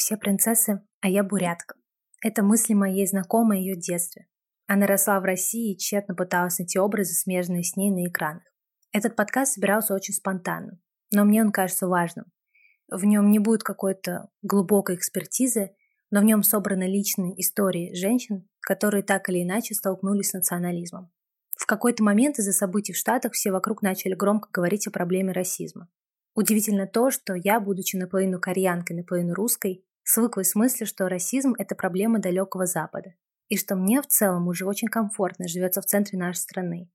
Все принцессы, а я бурятка. Это мысли моей знакомой ее детстве. Она росла в России и тщетно пыталась найти образы, смежные с ней на экранах. Этот подкаст собирался очень спонтанно, но мне он кажется важным. В нем не будет какой-то глубокой экспертизы, но в нем собраны личные истории женщин, которые так или иначе столкнулись с национализмом. В какой-то момент из-за событий в Штатах все вокруг начали громко говорить о проблеме расизма. Удивительно то, что я, будучи наполовину кореянкой, наполовину русской, свыклась с мыслью, что расизм – это проблема далекого Запада, и что мне в целом уже очень комфортно живется в центре нашей страны,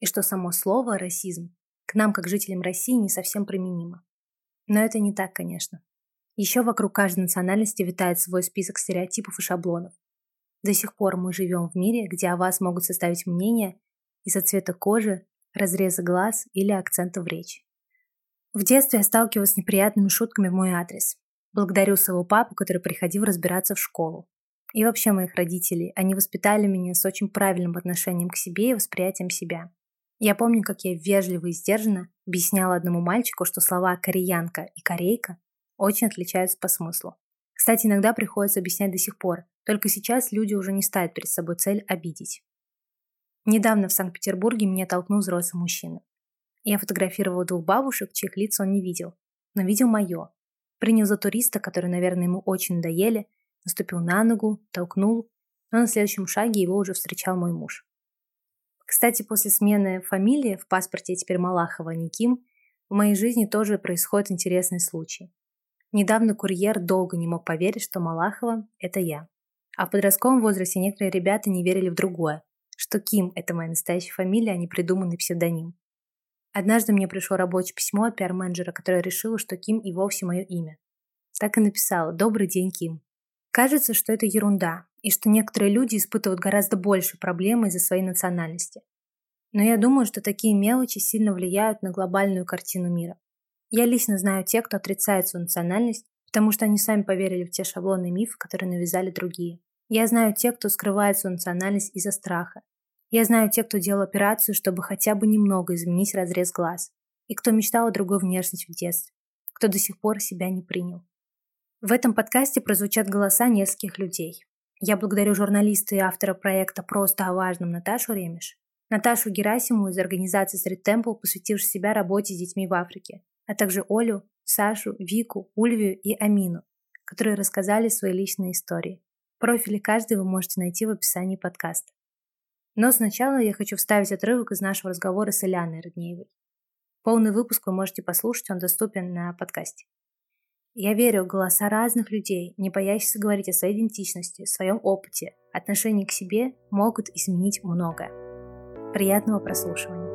и что само слово «расизм» к нам, как жителям России, не совсем применимо. Но это не так, конечно. Еще вокруг каждой национальности витает свой список стереотипов и шаблонов. До сих пор мы живем в мире, где о вас могут составить мнение из-за цвета кожи, разреза глаз или акцента в речи. В детстве я сталкивалась с неприятными шутками в мой адрес. Благодарю своего папу, который приходил разбираться в школу. И вообще моих родителей. Они воспитали меня с очень правильным отношением к себе и восприятием себя. Я помню, как я вежливо и сдержанно объясняла одному мальчику, что слова «кореянка» и «корейка» очень отличаются по смыслу. Кстати, иногда приходится объяснять до сих пор, только сейчас люди уже не ставят перед собой цель обидеть. Недавно в Санкт-Петербурге меня толкнул взрослый мужчина. Я фотографировала двух бабушек, чьих лиц он не видел, но видел мое. Принял за туриста, который, наверное, ему очень надоели, наступил на ногу, толкнул, но на следующем шаге его уже встречал мой муж. Кстати, после смены фамилии в паспорте теперь Малахова, а не Ким, в моей жизни тоже происходит интересный случай. Недавно курьер долго не мог поверить, что Малахова – это я. А в подростковом возрасте некоторые ребята не верили в другое, что Ким – это моя настоящая фамилия, а не придуманный псевдоним. Однажды мне пришло рабочее письмо от пиар-менеджера, которое решила, что Ким и вовсе мое имя. Так и написала «Добрый день, Ким». Кажется, что это ерунда, и что некоторые люди испытывают гораздо больше проблем из-за своей национальности. Но я думаю, что такие мелочи сильно влияют на глобальную картину мира. Я лично знаю тех, кто отрицает свою национальность, потому что они сами поверили в те шаблоны и мифы, которые навязали другие. Я знаю тех, кто скрывает свою национальность из-за страха. Я знаю тех, кто делал операцию, чтобы хотя бы немного изменить разрез глаз. И кто мечтал о другой внешности в детстве. Кто до сих пор себя не принял. В этом подкасте прозвучат голоса нескольких людей. Я благодарю журналиста и автора проекта «Просто о важном» Наташу Ремеш, Наташу Герасимову из организации Street Temple, посвятившую себя работе с детьми в Африке, а также Олю, Сашу, Вику, Ульвию и Амину, которые рассказали свои личные истории. Профили каждой вы можете найти в описании подкаста. Но сначала я хочу вставить отрывок из нашего разговора с Ильяной Роднеевой. Полный выпуск вы можете послушать, он доступен на подкасте. Я верю в голоса разных людей, не боящихся говорить о своей идентичности, своем опыте, отношении к себе могут изменить многое. Приятного прослушивания.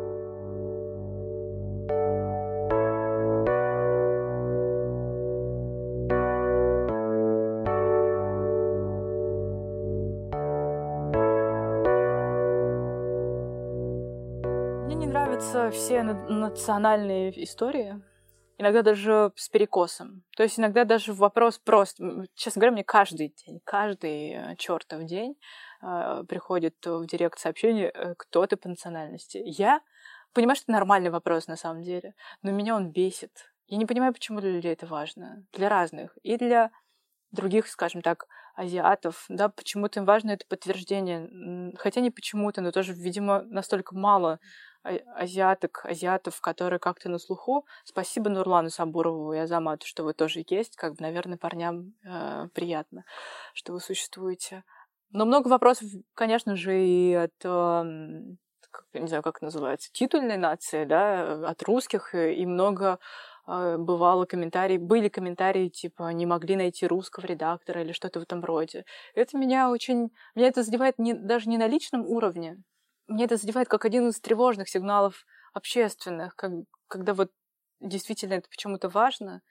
Нравятся все национальные истории, иногда даже с перекосом. То есть иногда даже вопрос просто, честно говоря, мне каждый день, каждый э, чертов день э, приходит в директ сообщение, э, кто ты по национальности. Я понимаю, что это нормальный вопрос на самом деле, но меня он бесит. Я не понимаю, почему для людей это важно. Для разных. И для других, скажем так, азиатов, да, почему-то им важно это подтверждение, хотя не почему-то, но тоже, видимо, настолько мало азиаток, азиатов, которые как-то на слуху. Спасибо Нурлану Сабурову и Азамату, что вы тоже есть. Как бы, наверное, парням э, приятно, что вы существуете. Но много вопросов, конечно же, и от, э, не знаю, как называется, титульной нации, да, от русских, и много э, бывало комментарии, были комментарии, типа, не могли найти русского редактора или что-то в этом роде. Это меня очень... Меня это задевает не, даже не на личном уровне, мне это задевает как один из тревожных сигналов общественных, как, когда вот действительно это почему-то важно.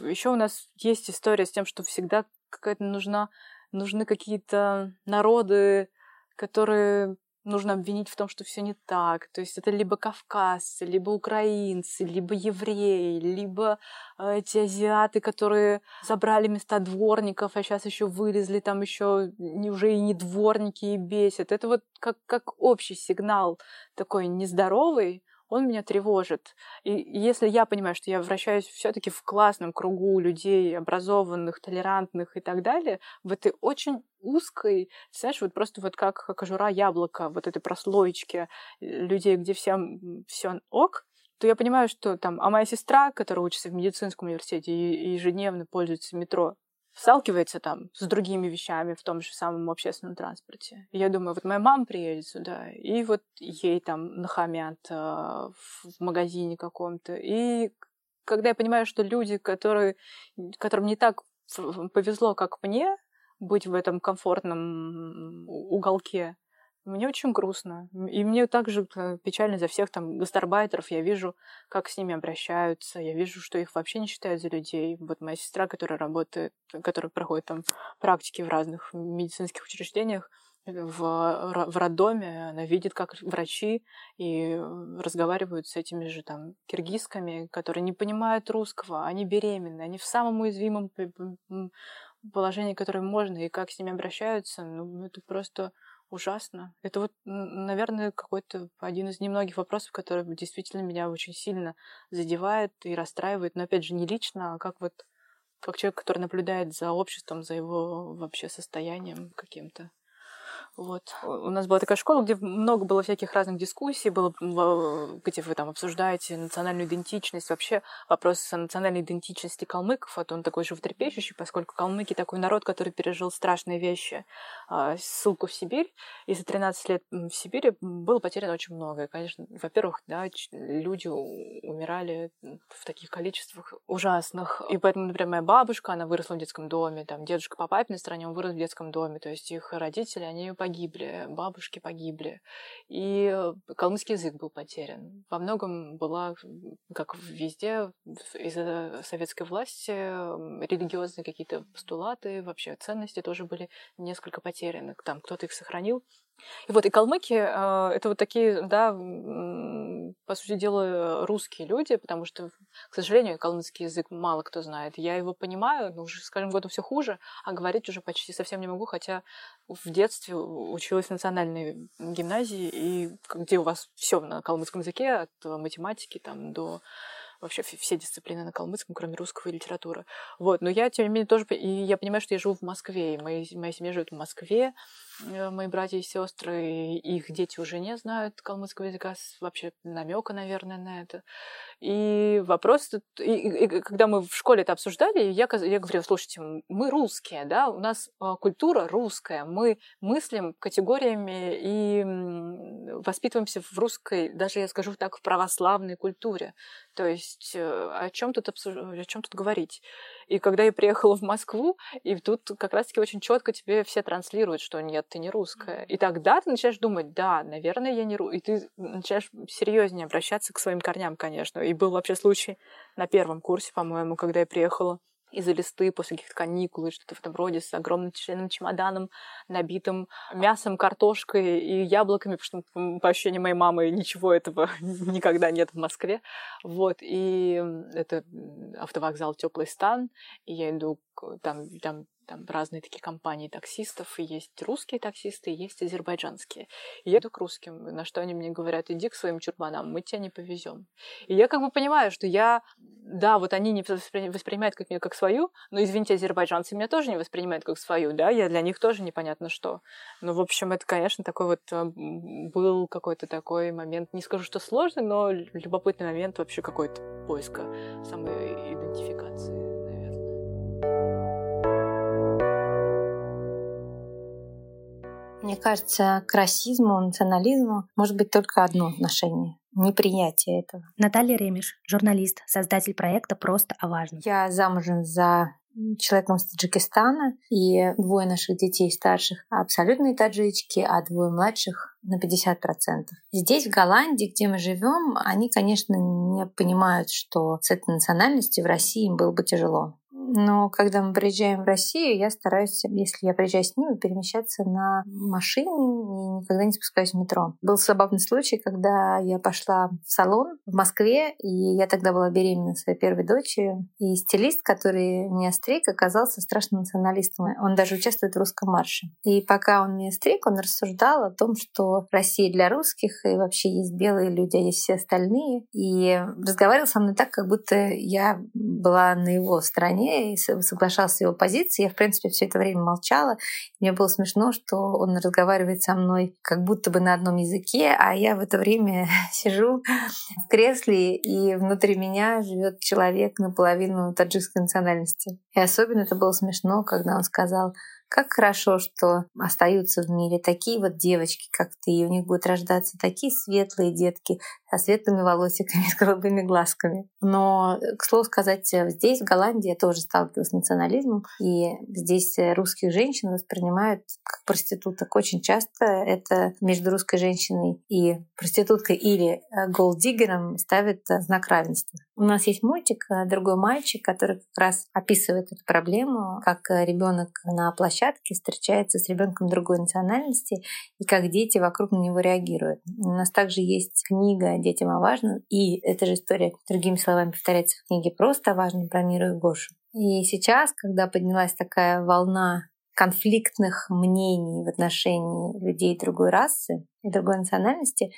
Еще у нас есть история с тем, что всегда какая-то нужна, нужны какие-то народы, которые нужно обвинить в том, что все не так. То есть это либо кавказцы, либо украинцы, либо евреи, либо э, эти азиаты, которые забрали места дворников, а сейчас еще вылезли, там еще уже и не дворники и бесят. Это вот как, как общий сигнал такой нездоровый, он меня тревожит. И если я понимаю, что я вращаюсь все-таки в классном кругу людей, образованных, толерантных и так далее, в этой очень узкой, знаешь, вот просто вот как кожура яблока, вот этой прослоечки э, людей, где всем все ок, то я понимаю, что там, а моя сестра, которая учится в медицинском университете и ежедневно пользуется метро, сталкивается там с другими вещами в том же самом общественном транспорте. Я думаю, вот моя мама приедет сюда, и вот ей там нахамят э, в магазине каком-то. И когда я понимаю, что люди, которые, которым не так повезло, как мне, быть в этом комфортном уголке, мне очень грустно. И мне также э, печально за всех там гастарбайтеров. Я вижу, как с ними обращаются. Я вижу, что их вообще не считают за людей. Вот моя сестра, которая работает, которая проходит там практики в разных медицинских учреждениях, э, в, в роддоме, она видит, как врачи и разговаривают с этими же там киргизками, которые не понимают русского, они беременны, они в самом уязвимом положении, которое можно, и как с ними обращаются, ну, это просто ужасно. Это вот, наверное, какой-то один из немногих вопросов, который действительно меня очень сильно задевает и расстраивает. Но опять же, не лично, а как вот как человек, который наблюдает за обществом, за его вообще состоянием каким-то. Вот. У нас была такая школа, где много было всяких разных дискуссий, было, где вы там обсуждаете национальную идентичность, вообще вопрос о национальной идентичности калмыков, вот он такой животрепещущий, поскольку калмыки такой народ, который пережил страшные вещи, а, ссылку в Сибирь, и за 13 лет в Сибири было потеряно очень многое. Конечно, во-первых, да, люди умирали в таких количествах ужасных, и поэтому, например, моя бабушка, она выросла в детском доме, там, дедушка по папиной стороне, он вырос в детском доме, то есть их родители, они погибли бабушки погибли, и калмыцкий язык был потерян. Во многом была, как везде, из-за советской власти религиозные какие-то постулаты, вообще ценности тоже были несколько потеряны. Там кто-то их сохранил, и вот и калмыки э, это вот такие, да, по сути дела, русские люди, потому что, к сожалению, калмыцкий язык мало кто знает. Я его понимаю, но уже с каждым годом все хуже, а говорить уже почти совсем не могу, хотя в детстве училась в национальной гимназии, и где у вас все на калмыцком языке, от математики там до вообще все дисциплины на калмыцком, кроме русского и литературы. Вот, но я, тем не менее, тоже, и я понимаю, что я живу в Москве, и мои, моя семья живет в Москве, Э, мои братья и сестры, их дети уже не знают калмыцкого языка, вообще намека, наверное, на это. И вопрос, и, и, и когда мы в школе это обсуждали, я, я говорю, слушайте, мы русские, да, у нас а, культура русская, мы мыслим категориями и воспитываемся в русской, даже я скажу так, в православной культуре. То есть э, о чем тут обсуж... о чем тут говорить? И когда я приехала в Москву, и тут как раз-таки очень четко тебе все транслируют, что нет, ты не русская. И тогда ты начинаешь думать, да, наверное, я не русская. И ты начинаешь серьезнее обращаться к своим корням, конечно. И был вообще случай на первом курсе, по-моему, когда я приехала из-за листы после каких-то каникул или что-то в этом роде с огромным тяжеленным чемоданом, набитым мясом, картошкой и яблоками, потому что, по ощущениям моей мамы, ничего этого никогда нет в Москве. Вот, и это автовокзал «Теплый стан», и я иду, там, там там разные такие компании таксистов, и есть русские таксисты, и есть азербайджанские. И я иду к русским, на что они мне говорят, иди к своим чурбанам, мы тебя не повезем. И я как бы понимаю, что я, да, вот они не воспринимают как меня как свою, но, извините, азербайджанцы меня тоже не воспринимают как свою, да, я для них тоже непонятно что. Ну, в общем, это, конечно, такой вот э, был какой-то такой момент, не скажу, что сложный, но любопытный момент вообще какой-то поиска самой идентификации. Мне кажется, к расизму, национализму может быть только одно отношение неприятие этого. Наталья Ремеш, журналист, создатель проекта «Просто о важном». Я замужем за человеком из Таджикистана, и двое наших детей старших абсолютные таджички, а двое младших на 50%. Здесь, в Голландии, где мы живем, они, конечно, не понимают, что с этой национальностью в России им было бы тяжело Но когда мы приезжаем в Россию, я стараюсь, если я приезжаю с ними, перемещаться на машине и никогда не спускаюсь в метро. Был забавный случай, когда я пошла в салон в Москве, и я тогда была беременна своей первой дочерью. И стилист, который меня стриг, оказался страшным националистом. Он даже участвует в русском марше. И пока он меня стриг, он рассуждал о том, что Россия для русских, и вообще есть белые люди, а есть все остальные. И разговаривал со мной так, как будто я была на его стороне и соглашался с его позицией. Я, в принципе, все это время молчала. Мне было смешно, что он разговаривает со мной как будто бы на одном языке, а я в это время сижу в кресле, и внутри меня живет человек наполовину таджикской национальности. И особенно это было смешно, когда он сказал, как хорошо, что остаются в мире такие вот девочки, как ты, и у них будут рождаться такие светлые детки со светлыми волосиками, с голубыми глазками. Но, к слову сказать, здесь, в Голландии, я тоже сталкивалась с национализмом, и здесь русских женщин воспринимают как проституток. Очень часто это между русской женщиной и проституткой или голдиггером ставит знак равенства. У нас есть мультик «Другой мальчик», который как раз описывает эту проблему, как ребенок на площадке встречается с ребенком другой национальности и как дети вокруг на него реагируют. У нас также есть книга «Детям о важном», и эта же история, другими словами, повторяется в книге «Просто о важном» про Миру и Гошу. И сейчас, когда поднялась такая волна конфликтных мнений в отношении людей другой расы и другой национальности,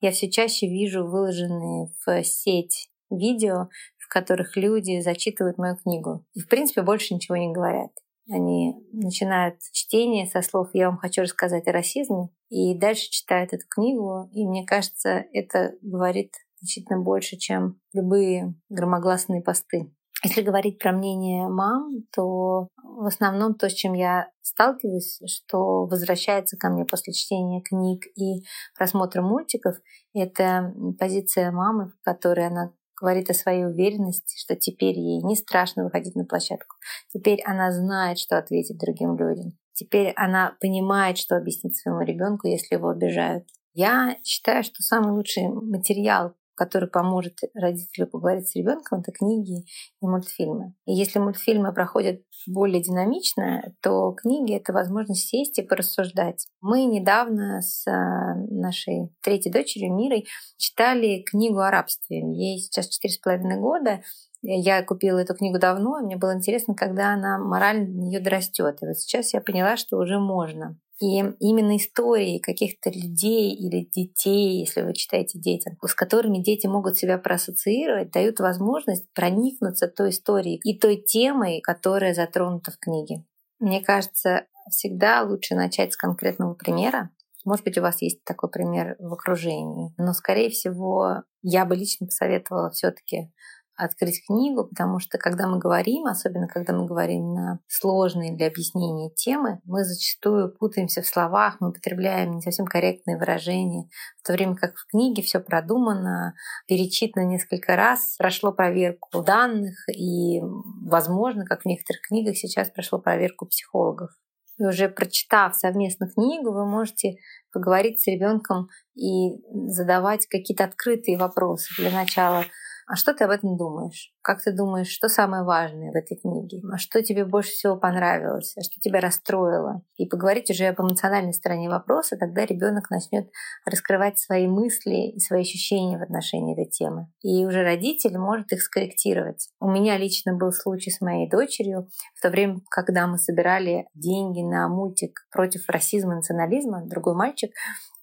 я все чаще вижу выложенные в сеть видео, в которых люди зачитывают мою книгу. И, в принципе, больше ничего не говорят. Они начинают чтение со слов «я вам хочу рассказать о расизме», и дальше читают эту книгу, и мне кажется, это говорит значительно больше, чем любые громогласные посты. Если говорить про мнение мам, то в основном то, с чем я сталкиваюсь, что возвращается ко мне после чтения книг и просмотра мультиков, это позиция мамы, в которой она говорит о своей уверенности, что теперь ей не страшно выходить на площадку. Теперь она знает, что ответить другим людям. Теперь она понимает, что объяснить своему ребенку, если его обижают. Я считаю, что самый лучший материал который поможет родителю поговорить с ребенком, это книги и мультфильмы. И если мультфильмы проходят более динамично, то книги — это возможность сесть и порассуждать. Мы недавно с а, нашей третьей дочерью Мирой читали книгу о рабстве. Ей сейчас четыре с половиной года, я купила эту книгу давно, и мне было интересно, когда она морально до нее дорастет. И вот сейчас я поняла, что уже можно. И именно истории каких-то людей или детей, если вы читаете детям, с которыми дети могут себя проассоциировать, дают возможность проникнуться той историей и той темой, которая затронута в книге. Мне кажется, всегда лучше начать с конкретного примера. Может быть, у вас есть такой пример в окружении. Но, скорее всего, я бы лично посоветовала все-таки открыть книгу, потому что когда мы говорим, особенно когда мы говорим на сложные для объяснения темы, мы зачастую путаемся в словах, мы употребляем не совсем корректные выражения, в то время как в книге все продумано, перечитано несколько раз, прошло проверку данных и, возможно, как в некоторых книгах сейчас прошло проверку психологов. И уже прочитав совместно книгу, вы можете поговорить с ребенком и задавать какие-то открытые вопросы. Для начала, а что ты об этом думаешь? Как ты думаешь, что самое важное в этой книге? А что тебе больше всего понравилось? А что тебя расстроило? И поговорить уже об эмоциональной стороне вопроса, тогда ребенок начнет раскрывать свои мысли и свои ощущения в отношении этой темы. И уже родитель может их скорректировать. У меня лично был случай с моей дочерью в то время, когда мы собирали деньги на мультик против расизма и национализма, другой мальчик,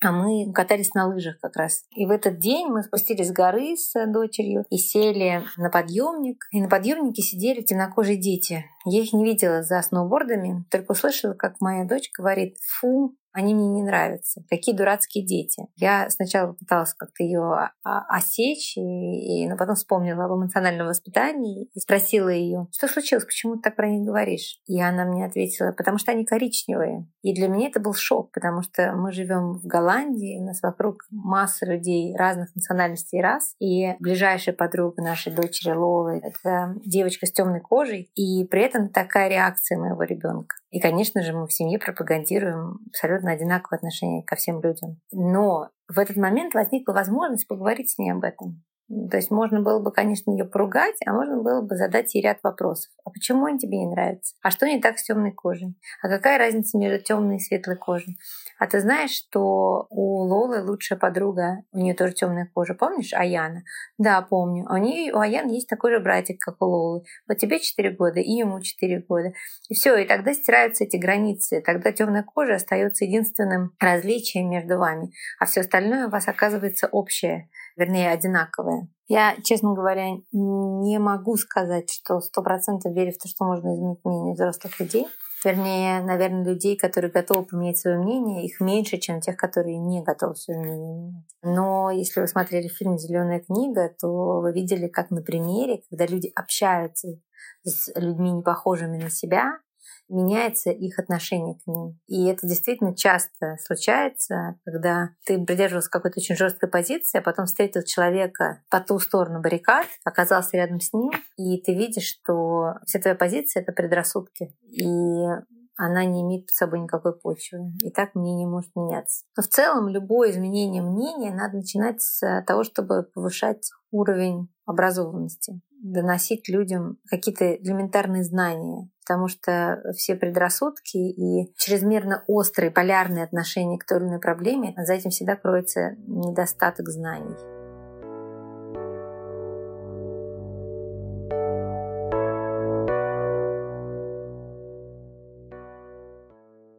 а мы катались на лыжах как раз. И в этот день мы спустились с горы с дочерью и сели на подъемник. И на подъемнике сидели темнокожие дети. Я их не видела за сноубордами, только услышала, как моя дочь говорит «фу, они мне не нравятся. Какие дурацкие дети. Я сначала пыталась как-то ее осечь, и, и, но потом вспомнила об эмоциональном воспитании и спросила ее, что случилось, почему ты так про них говоришь? И она мне ответила, потому что они коричневые. И для меня это был шок, потому что мы живем в Голландии, у нас вокруг масса людей разных национальностей и рас, и ближайшая подруга нашей дочери Лолы — это девочка с темной кожей, и при этом такая реакция моего ребенка. И, конечно же, мы в семье пропагандируем абсолютно одинаковое отношение ко всем людям. Но в этот момент возникла возможность поговорить с ней об этом. То есть можно было бы, конечно, ее поругать, а можно было бы задать ей ряд вопросов. А почему он тебе не нравится? А что не так с темной кожей? А какая разница между темной и светлой кожей? А ты знаешь, что у Лолы лучшая подруга, у нее тоже темная кожа, помнишь, Аяна? Да, помню. А у нее у Аяны есть такой же братик, как у Лолы. Вот тебе 4 года, и ему 4 года. И все, и тогда стираются эти границы. Тогда темная кожа остается единственным различием между вами, а все остальное у вас оказывается общее, вернее, одинаковое. Я, честно говоря, не могу сказать, что сто процентов верю в то, что можно изменить мнение взрослых людей. Вернее, наверное, людей, которые готовы поменять свое мнение, их меньше, чем тех, которые не готовы свое мнение менять. Но если вы смотрели фильм Зеленая книга, то вы видели, как на примере, когда люди общаются с людьми, не похожими на себя, меняется их отношение к ним. И это действительно часто случается, когда ты придерживался какой-то очень жесткой позиции, а потом встретил человека по ту сторону баррикад, оказался рядом с ним, и ты видишь, что вся твоя позиция — это предрассудки. И она не имеет под собой никакой почвы. И так мнение может меняться. Но в целом любое изменение мнения надо начинать с того, чтобы повышать уровень образованности, доносить людям какие-то элементарные знания, потому что все предрассудки и чрезмерно острые полярные отношения к той или иной проблеме, за этим всегда кроется недостаток знаний.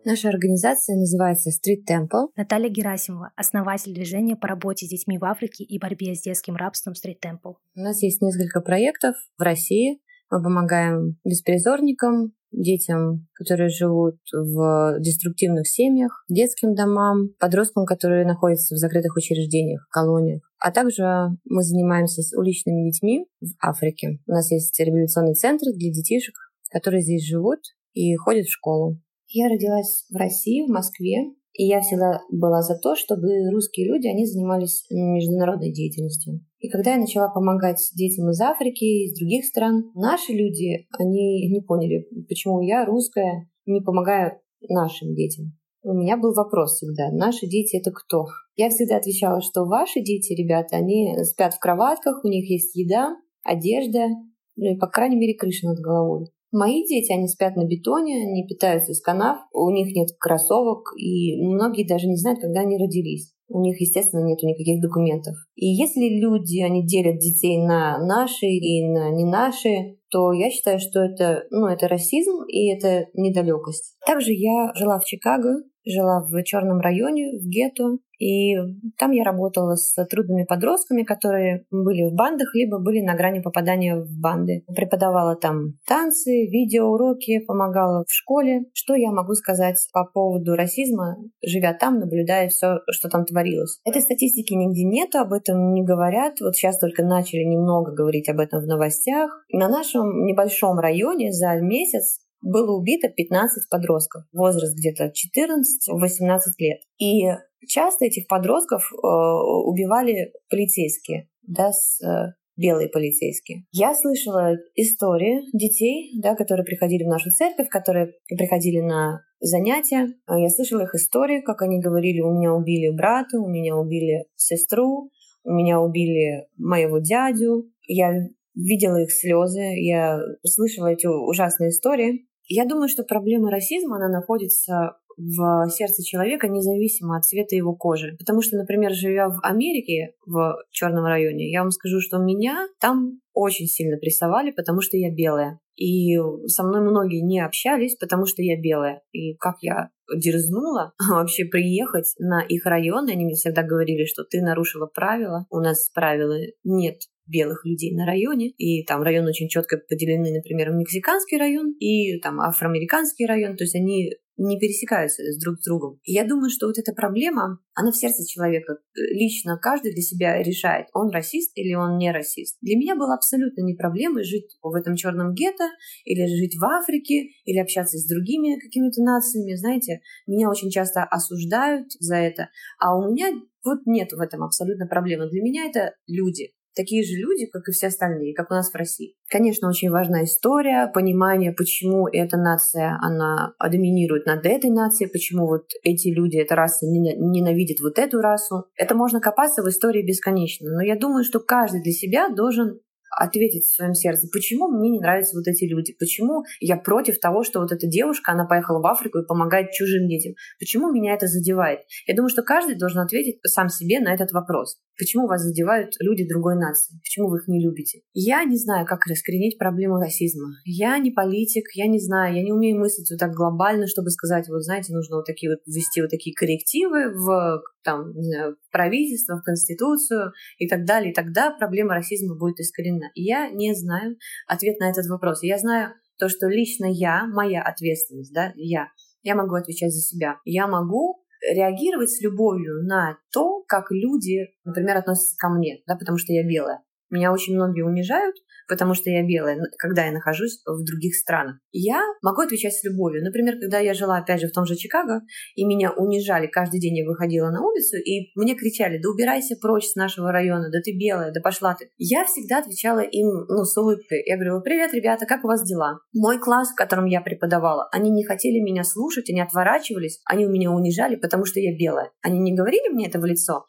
Наша организация называется Street Temple. Наталья Герасимова, основатель движения по работе с детьми в Африке и борьбе с детским рабством Street Temple. У нас есть несколько проектов в России. Мы помогаем беспризорникам, детям, которые живут в деструктивных семьях, детским домам, подросткам, которые находятся в закрытых учреждениях, колониях. А также мы занимаемся с уличными детьми в Африке. У нас есть реабилитационный центр для детишек, которые здесь живут и ходят в школу. Я родилась в России, в Москве, и я всегда была за то, чтобы русские люди, они занимались международной деятельностью. И когда я начала помогать детям из Африки, из других стран, наши люди, они не поняли, почему я, русская, не помогаю нашим детям. У меня был вопрос всегда, наши дети это кто? Я всегда отвечала, что ваши дети, ребята, они спят в кроватках, у них есть еда, одежда, ну и, по крайней мере, крыша над головой. Мои дети, они спят на бетоне, они питаются из канав, у них нет кроссовок, и многие даже не знают, когда они родились. У них, естественно, нет никаких документов. И если люди, они делят детей на наши и на не наши, то я считаю, что это, ну, это расизм и это недалекость. Также я жила в Чикаго, жила в черном районе, в гетто, и там я работала с трудными подростками, которые были в бандах, либо были на грани попадания в банды. Преподавала там танцы, видеоуроки, помогала в школе. Что я могу сказать по поводу расизма, живя там, наблюдая все, что там творилось? Этой статистики нигде нету, об этом не говорят. Вот сейчас только начали немного говорить об этом в новостях. На нашем небольшом районе за месяц было убито 15 подростков, возраст где-то 14-18 лет. И часто этих подростков э, убивали полицейские, да, с э, белые полицейские. Я слышала истории детей, да, которые приходили в нашу церковь, которые приходили на занятия. Я слышала их истории, как они говорили, у меня убили брата, у меня убили сестру, у меня убили моего дядю. Я видела их слезы, я слышала эти ужасные истории. Я думаю, что проблема расизма, она находится в сердце человека независимо от цвета его кожи. Потому что, например, живя в Америке, в черном районе, я вам скажу, что меня там очень сильно прессовали, потому что я белая. И со мной многие не общались, потому что я белая. И как я дерзнула вообще приехать на их район, они мне всегда говорили, что ты нарушила правила, у нас правила нет белых людей на районе, и там район очень четко поделены, например, мексиканский район и там афроамериканский район, то есть они не пересекаются с друг с другом. И я думаю, что вот эта проблема, она в сердце человека. Лично каждый для себя решает, он расист или он не расист. Для меня было абсолютно не проблемой жить в этом черном гетто, или жить в Африке, или общаться с другими какими-то нациями. Знаете, меня очень часто осуждают за это, а у меня вот нет в этом абсолютно проблемы. Для меня это люди. Такие же люди, как и все остальные, как у нас в России. Конечно, очень важна история, понимание, почему эта нация, она доминирует над этой нацией, почему вот эти люди, эта раса ненавидит вот эту расу. Это можно копаться в истории бесконечно, но я думаю, что каждый для себя должен ответить в своем сердце, почему мне не нравятся вот эти люди, почему я против того, что вот эта девушка, она поехала в Африку и помогает чужим детям, почему меня это задевает. Я думаю, что каждый должен ответить сам себе на этот вопрос. Почему вас задевают люди другой нации? Почему вы их не любите? Я не знаю, как раскоренить проблему расизма. Я не политик, я не знаю, я не умею мыслить вот так глобально, чтобы сказать, вот знаете, нужно вот такие вот ввести вот такие коррективы в там, не знаю, в правительство, в конституцию и так далее. И тогда проблема расизма будет искоренена. И я не знаю ответ на этот вопрос. Я знаю то, что лично я, моя ответственность, да, я, я могу отвечать за себя. Я могу реагировать с любовью на то, как люди, например, относятся ко мне, да, потому что я белая. Меня очень многие унижают, потому что я белая, когда я нахожусь в других странах. Я могу отвечать с любовью. Например, когда я жила, опять же, в том же Чикаго, и меня унижали, каждый день я выходила на улицу, и мне кричали, да убирайся прочь с нашего района, да ты белая, да пошла ты. Я всегда отвечала им, ну, с улыбкой. Я говорила, привет, ребята, как у вас дела? Мой класс, в котором я преподавала, они не хотели меня слушать, они отворачивались, они у меня унижали, потому что я белая. Они не говорили мне это в лицо,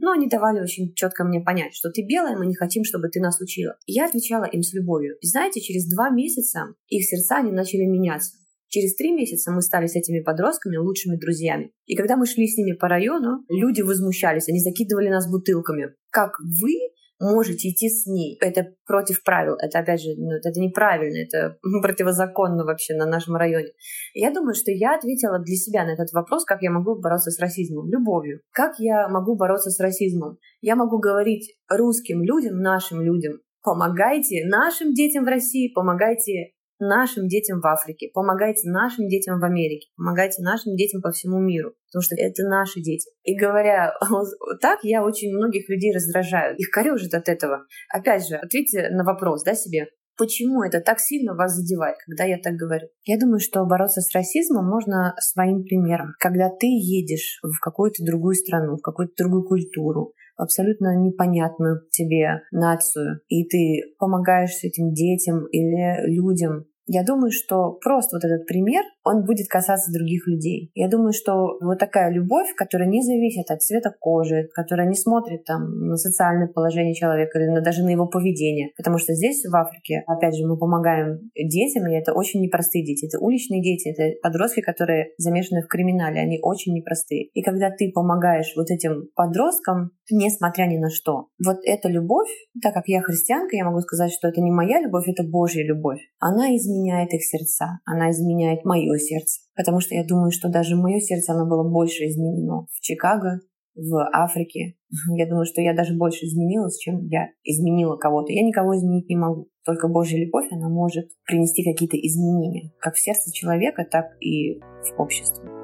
но они давали очень четко мне понять, что ты белая, мы не хотим, чтобы ты нас учила. Я отвечала им с любовью. И знаете, через два месяца их сердца не начали меняться. Через три месяца мы стали с этими подростками лучшими друзьями. И когда мы шли с ними по району, люди возмущались, они закидывали нас бутылками. Как вы можете идти с ней. Это против правил. Это, опять же, ну, это неправильно, это противозаконно вообще на нашем районе. Я думаю, что я ответила для себя на этот вопрос, как я могу бороться с расизмом. Любовью. Как я могу бороться с расизмом? Я могу говорить русским людям, нашим людям, помогайте нашим детям в России, помогайте нашим детям в Африке, помогайте нашим детям в Америке, помогайте нашим детям по всему миру, потому что это наши дети. И говоря так, я очень многих людей раздражаю, их корежит от этого. Опять же, ответьте на вопрос, да, себе, почему это так сильно вас задевает, когда я так говорю. Я думаю, что бороться с расизмом можно своим примером. Когда ты едешь в какую-то другую страну, в какую-то другую культуру, абсолютно непонятную тебе нацию, и ты помогаешь этим детям или людям я думаю, что просто вот этот пример, он будет касаться других людей. Я думаю, что вот такая любовь, которая не зависит от цвета кожи, которая не смотрит там на социальное положение человека или на, даже на его поведение. Потому что здесь, в Африке, опять же, мы помогаем детям, и это очень непростые дети. Это уличные дети, это подростки, которые замешаны в криминале, они очень непростые. И когда ты помогаешь вот этим подросткам, несмотря ни на что, вот эта любовь, так как я христианка, я могу сказать, что это не моя любовь, это Божья любовь. Она изменяет изменяет их сердца, она изменяет мое сердце. Потому что я думаю, что даже мое сердце, оно было больше изменено в Чикаго, в Африке. Я думаю, что я даже больше изменилась, чем я изменила кого-то. Я никого изменить не могу. Только Божья любовь, она может принести какие-то изменения, как в сердце человека, так и в обществе.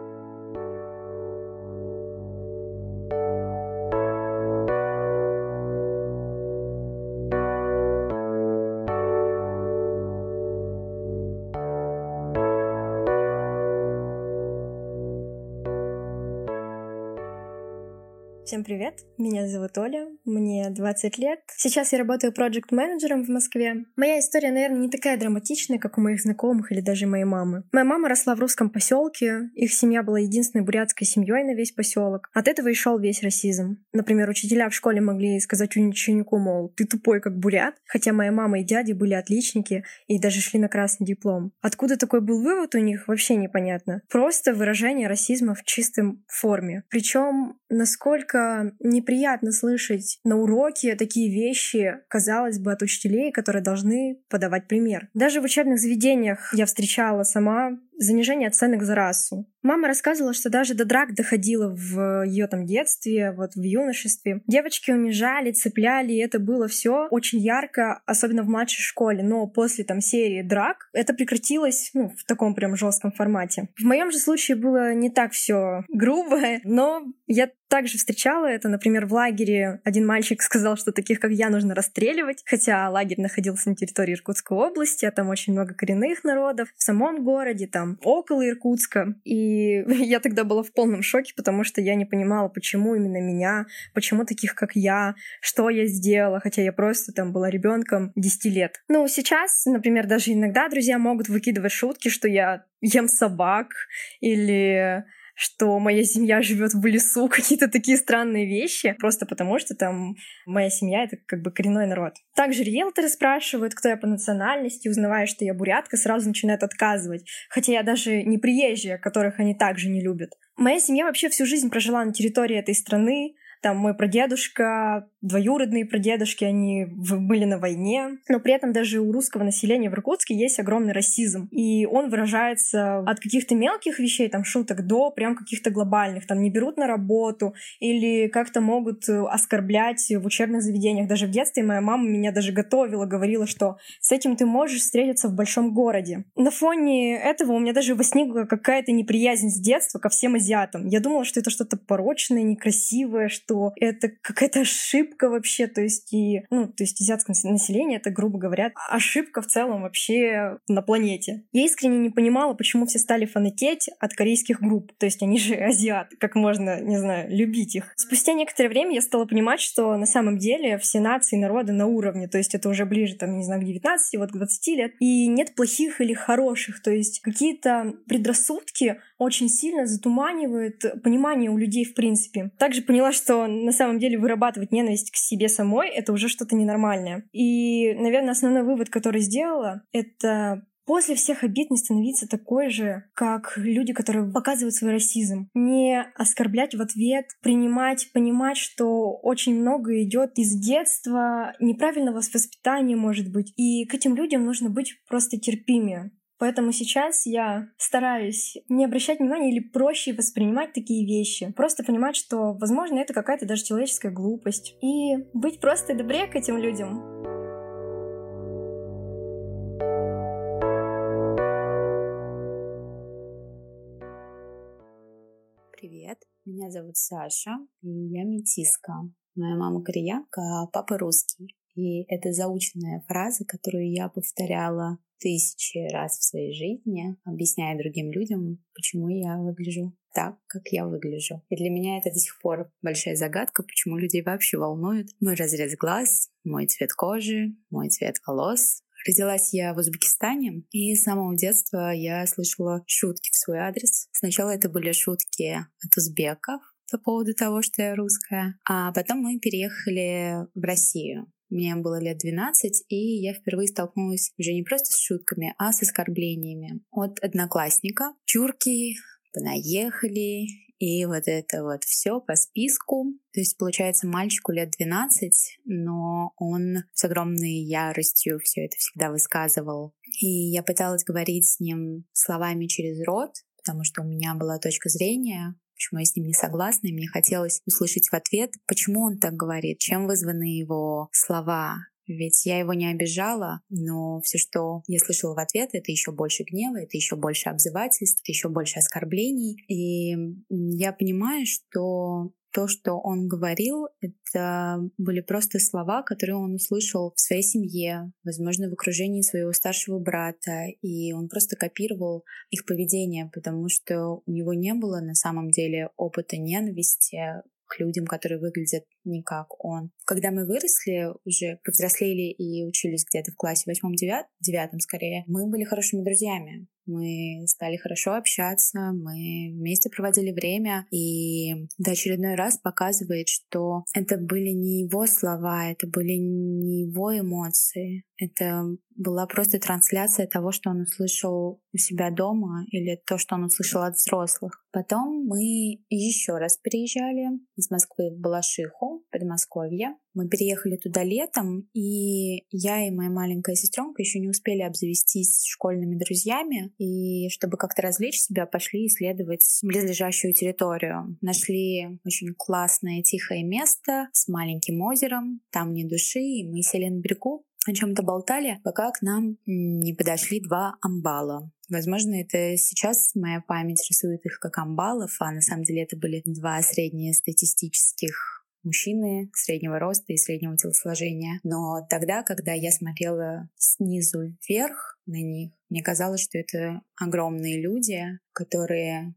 Всем привет! Меня зовут Оля, мне 20 лет. Сейчас я работаю проект-менеджером в Москве. Моя история, наверное, не такая драматичная, как у моих знакомых или даже моей мамы. Моя мама росла в русском поселке, их семья была единственной бурятской семьей на весь поселок. От этого и шел весь расизм. Например, учителя в школе могли сказать ученику, мол, ты тупой, как бурят, хотя моя мама и дяди были отличники и даже шли на красный диплом. Откуда такой был вывод у них, вообще непонятно. Просто выражение расизма в чистом форме. Причем насколько неприятно слышать на уроке такие вещи, казалось бы, от учителей, которые должны подавать пример. Даже в учебных заведениях я встречала сама занижение оценок за расу. Мама рассказывала, что даже до драк доходило в ее там детстве, вот в юношестве. Девочки унижали, цепляли, и это было все очень ярко, особенно в младшей школе. Но после там серии драк это прекратилось ну, в таком прям жестком формате. В моем же случае было не так все грубо, но я также встречала это, например, в лагере один мальчик сказал, что таких, как я, нужно расстреливать, хотя лагерь находился на территории Иркутской области, а там очень много коренных народов. В самом городе там там около Иркутска. И я тогда была в полном шоке, потому что я не понимала, почему именно меня, почему таких, как я, что я сделала, хотя я просто там была ребенком 10 лет. Ну, сейчас, например, даже иногда друзья могут выкидывать шутки, что я ем собак или что моя семья живет в лесу, какие-то такие странные вещи, просто потому что там моя семья — это как бы коренной народ. Также риэлторы спрашивают, кто я по национальности, узнавая, что я бурятка, сразу начинают отказывать, хотя я даже не приезжая, которых они также не любят. Моя семья вообще всю жизнь прожила на территории этой страны, там мой прадедушка, двоюродные прадедушки, они были на войне. Но при этом даже у русского населения в Иркутске есть огромный расизм. И он выражается от каких-то мелких вещей, там шуток, до прям каких-то глобальных. Там не берут на работу или как-то могут оскорблять в учебных заведениях. Даже в детстве моя мама меня даже готовила, говорила, что с этим ты можешь встретиться в большом городе. На фоне этого у меня даже возникла какая-то неприязнь с детства ко всем азиатам. Я думала, что это что-то порочное, некрасивое, что что это какая-то ошибка вообще, то есть и, ну, то есть азиатское население, это, грубо говоря, ошибка в целом вообще на планете. Я искренне не понимала, почему все стали фанатеть от корейских групп, то есть они же азиаты, как можно, не знаю, любить их. Спустя некоторое время я стала понимать, что на самом деле все нации, народы на уровне, то есть это уже ближе, там, не знаю, к 19, вот к 20 лет, и нет плохих или хороших, то есть какие-то предрассудки очень сильно затуманивают понимание у людей в принципе. Также поняла, что на самом деле вырабатывать ненависть к себе самой — это уже что-то ненормальное. И, наверное, основной вывод, который сделала, это после всех обид не становиться такой же, как люди, которые показывают свой расизм. Не оскорблять в ответ, принимать, понимать, что очень много идет из детства, неправильного воспитания, может быть. И к этим людям нужно быть просто терпимее. Поэтому сейчас я стараюсь не обращать внимания или проще воспринимать такие вещи. Просто понимать, что, возможно, это какая-то даже человеческая глупость. И быть просто добрее к этим людям. Привет, меня зовут Саша, и я метиска. Моя мама кореянка, а папа русский. И это заученная фраза, которую я повторяла тысячи раз в своей жизни, объясняя другим людям, почему я выгляжу так, как я выгляжу. И для меня это до сих пор большая загадка, почему людей вообще волнует мой разрез глаз, мой цвет кожи, мой цвет волос. Родилась я в Узбекистане, и с самого детства я слышала шутки в свой адрес. Сначала это были шутки от узбеков, по поводу того, что я русская. А потом мы переехали в Россию. Мне было лет 12, и я впервые столкнулась уже не просто с шутками, а с оскорблениями от одноклассника. Чурки, понаехали, и вот это вот все по списку. То есть, получается, мальчику лет 12, но он с огромной яростью все это всегда высказывал. И я пыталась говорить с ним словами через рот, потому что у меня была точка зрения, почему я с ним не согласна, и мне хотелось услышать в ответ, почему он так говорит, чем вызваны его слова, ведь я его не обижала, но все, что я слышала в ответ, это еще больше гнева, это еще больше обзывательств, это еще больше оскорблений. И я понимаю, что то, что он говорил, это были просто слова, которые он услышал в своей семье, возможно, в окружении своего старшего брата, и он просто копировал их поведение, потому что у него не было на самом деле опыта ненависти к людям, которые выглядят не как он. Когда мы выросли, уже повзрослели и учились где-то в классе восьмом, девятом скорее, мы были хорошими друзьями. Мы стали хорошо общаться, мы вместе проводили время, и до очередной раз показывает, что это были не его слова, это были не его эмоции, это была просто трансляция того, что он услышал у себя дома или то, что он услышал от взрослых. Потом мы еще раз переезжали из Москвы в Балашиху, Подмосковье. Мы переехали туда летом, и я и моя маленькая сестренка еще не успели обзавестись школьными друзьями, и чтобы как-то развлечь себя, пошли исследовать близлежащую территорию. Нашли очень классное тихое место с маленьким озером, там не души, и мы сели на берегу, о чем-то болтали, пока к нам не подошли два амбала. Возможно, это сейчас моя память рисует их как амбалов, а на самом деле это были два среднестатистических мужчины среднего роста и среднего телосложения. Но тогда, когда я смотрела снизу вверх на них, мне казалось, что это огромные люди, которые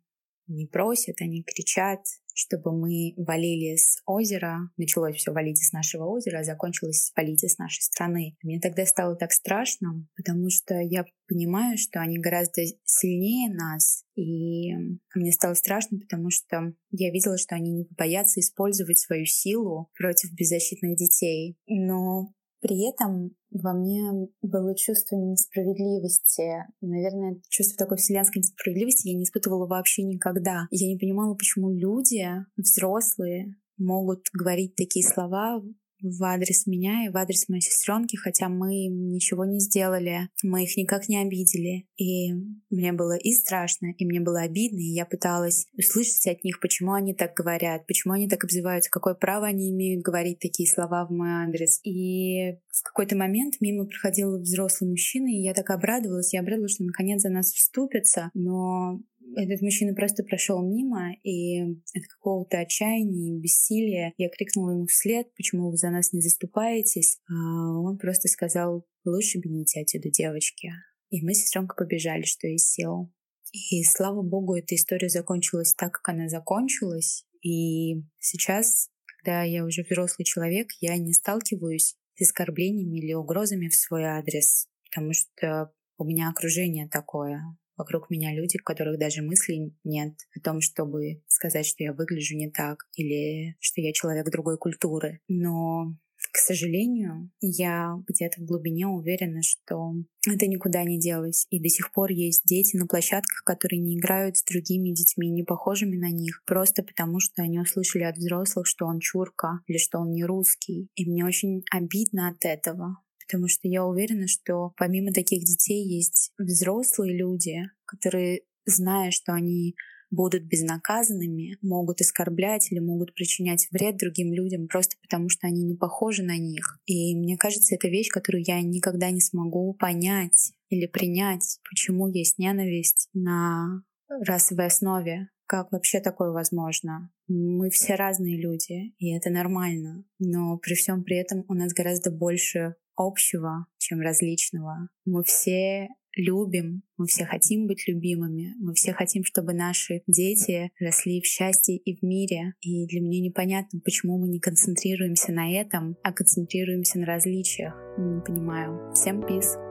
не просят, они кричат, чтобы мы валили с озера. Началось все валить с нашего озера, а закончилось валить с нашей страны. Мне тогда стало так страшно, потому что я понимаю, что они гораздо сильнее нас. И мне стало страшно, потому что я видела, что они не боятся использовать свою силу против беззащитных детей. Но при этом во мне было чувство несправедливости. Наверное, чувство такой вселенской несправедливости я не испытывала вообще никогда. Я не понимала, почему люди, взрослые, могут говорить такие слова в адрес меня и в адрес моей сестренки, хотя мы им ничего не сделали, мы их никак не обидели. И мне было и страшно, и мне было обидно, и я пыталась услышать от них, почему они так говорят, почему они так обзываются, какое право они имеют говорить такие слова в мой адрес. И в какой-то момент мимо проходил взрослый мужчина, и я так обрадовалась, я обрадовалась, что наконец за нас вступятся, но этот мужчина просто прошел мимо, и от какого-то отчаяния и бессилия я крикнула ему вслед, почему вы за нас не заступаетесь. А он просто сказал, лучше бегите отсюда, девочки. И мы с сестренкой побежали, что из сил. И слава богу, эта история закончилась так, как она закончилась. И сейчас, когда я уже взрослый человек, я не сталкиваюсь с оскорблениями или угрозами в свой адрес, потому что у меня окружение такое. Вокруг меня люди, у которых даже мыслей нет о том, чтобы сказать, что я выгляжу не так или что я человек другой культуры. Но к сожалению, я где-то в глубине уверена, что это никуда не делось. И до сих пор есть дети на площадках, которые не играют с другими детьми, не похожими на них, просто потому что они услышали от взрослых, что он чурка или что он не русский. И мне очень обидно от этого потому что я уверена, что помимо таких детей есть взрослые люди, которые, зная, что они будут безнаказанными, могут оскорблять или могут причинять вред другим людям просто потому, что они не похожи на них. И мне кажется, это вещь, которую я никогда не смогу понять или принять, почему есть ненависть на расовой основе. Как вообще такое возможно? Мы все разные люди, и это нормально. Но при всем при этом у нас гораздо больше общего, чем различного. Мы все любим, мы все хотим быть любимыми, мы все хотим, чтобы наши дети росли в счастье и в мире. И для меня непонятно, почему мы не концентрируемся на этом, а концентрируемся на различиях. Не понимаю. Всем peace.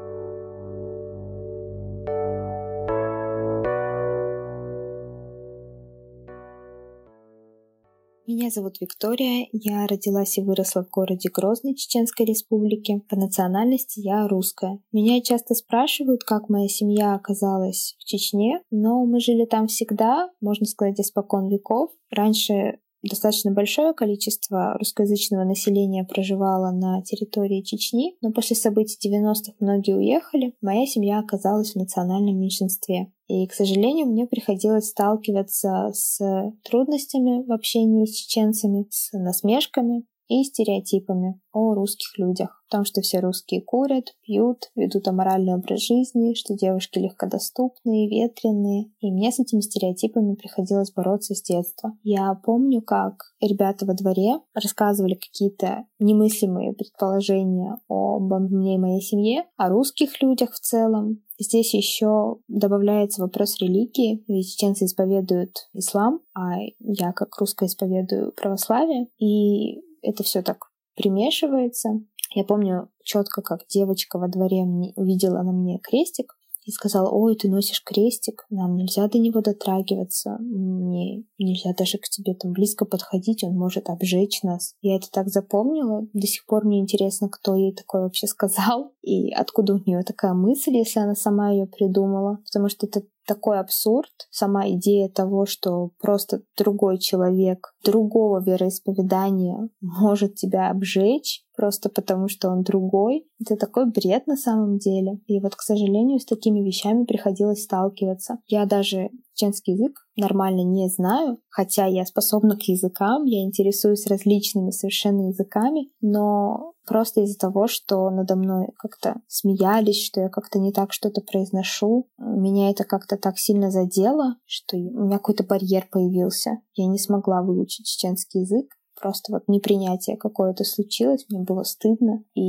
Меня зовут Виктория, я родилась и выросла в городе Грозный Чеченской Республики. По национальности я русская. Меня часто спрашивают, как моя семья оказалась в Чечне, но мы жили там всегда, можно сказать, испокон веков. Раньше достаточно большое количество русскоязычного населения проживало на территории Чечни, но после событий 90-х многие уехали, моя семья оказалась в национальном меньшинстве. И, к сожалению, мне приходилось сталкиваться с трудностями в общении с чеченцами, с насмешками и стереотипами о русских людях. О том, что все русские курят, пьют, ведут аморальный образ жизни, что девушки легкодоступные, ветреные. И мне с этими стереотипами приходилось бороться с детства. Я помню, как ребята во дворе рассказывали какие-то немыслимые предположения обо мне и моей семье, о русских людях в целом, Здесь еще добавляется вопрос религии, ведь чеченцы исповедуют ислам, а я как русская исповедую православие, и это все так примешивается. Я помню четко, как девочка во дворе мне, увидела на мне крестик и сказала, ой, ты носишь крестик, нам нельзя до него дотрагиваться, мне нельзя даже к тебе там близко подходить, он может обжечь нас. Я это так запомнила, до сих пор мне интересно, кто ей такое вообще сказал и откуда у нее такая мысль, если она сама ее придумала, потому что это такой абсурд, сама идея того, что просто другой человек другого вероисповедания может тебя обжечь, просто потому что он другой. Это такой бред на самом деле. И вот, к сожалению, с такими вещами приходилось сталкиваться. Я даже чеченский язык нормально не знаю, хотя я способна к языкам, я интересуюсь различными совершенно языками, но просто из-за того, что надо мной как-то смеялись, что я как-то не так что-то произношу, меня это как-то так сильно задело, что у меня какой-то барьер появился. Я не смогла выучить чеченский язык, просто вот непринятие какое-то случилось, мне было стыдно, и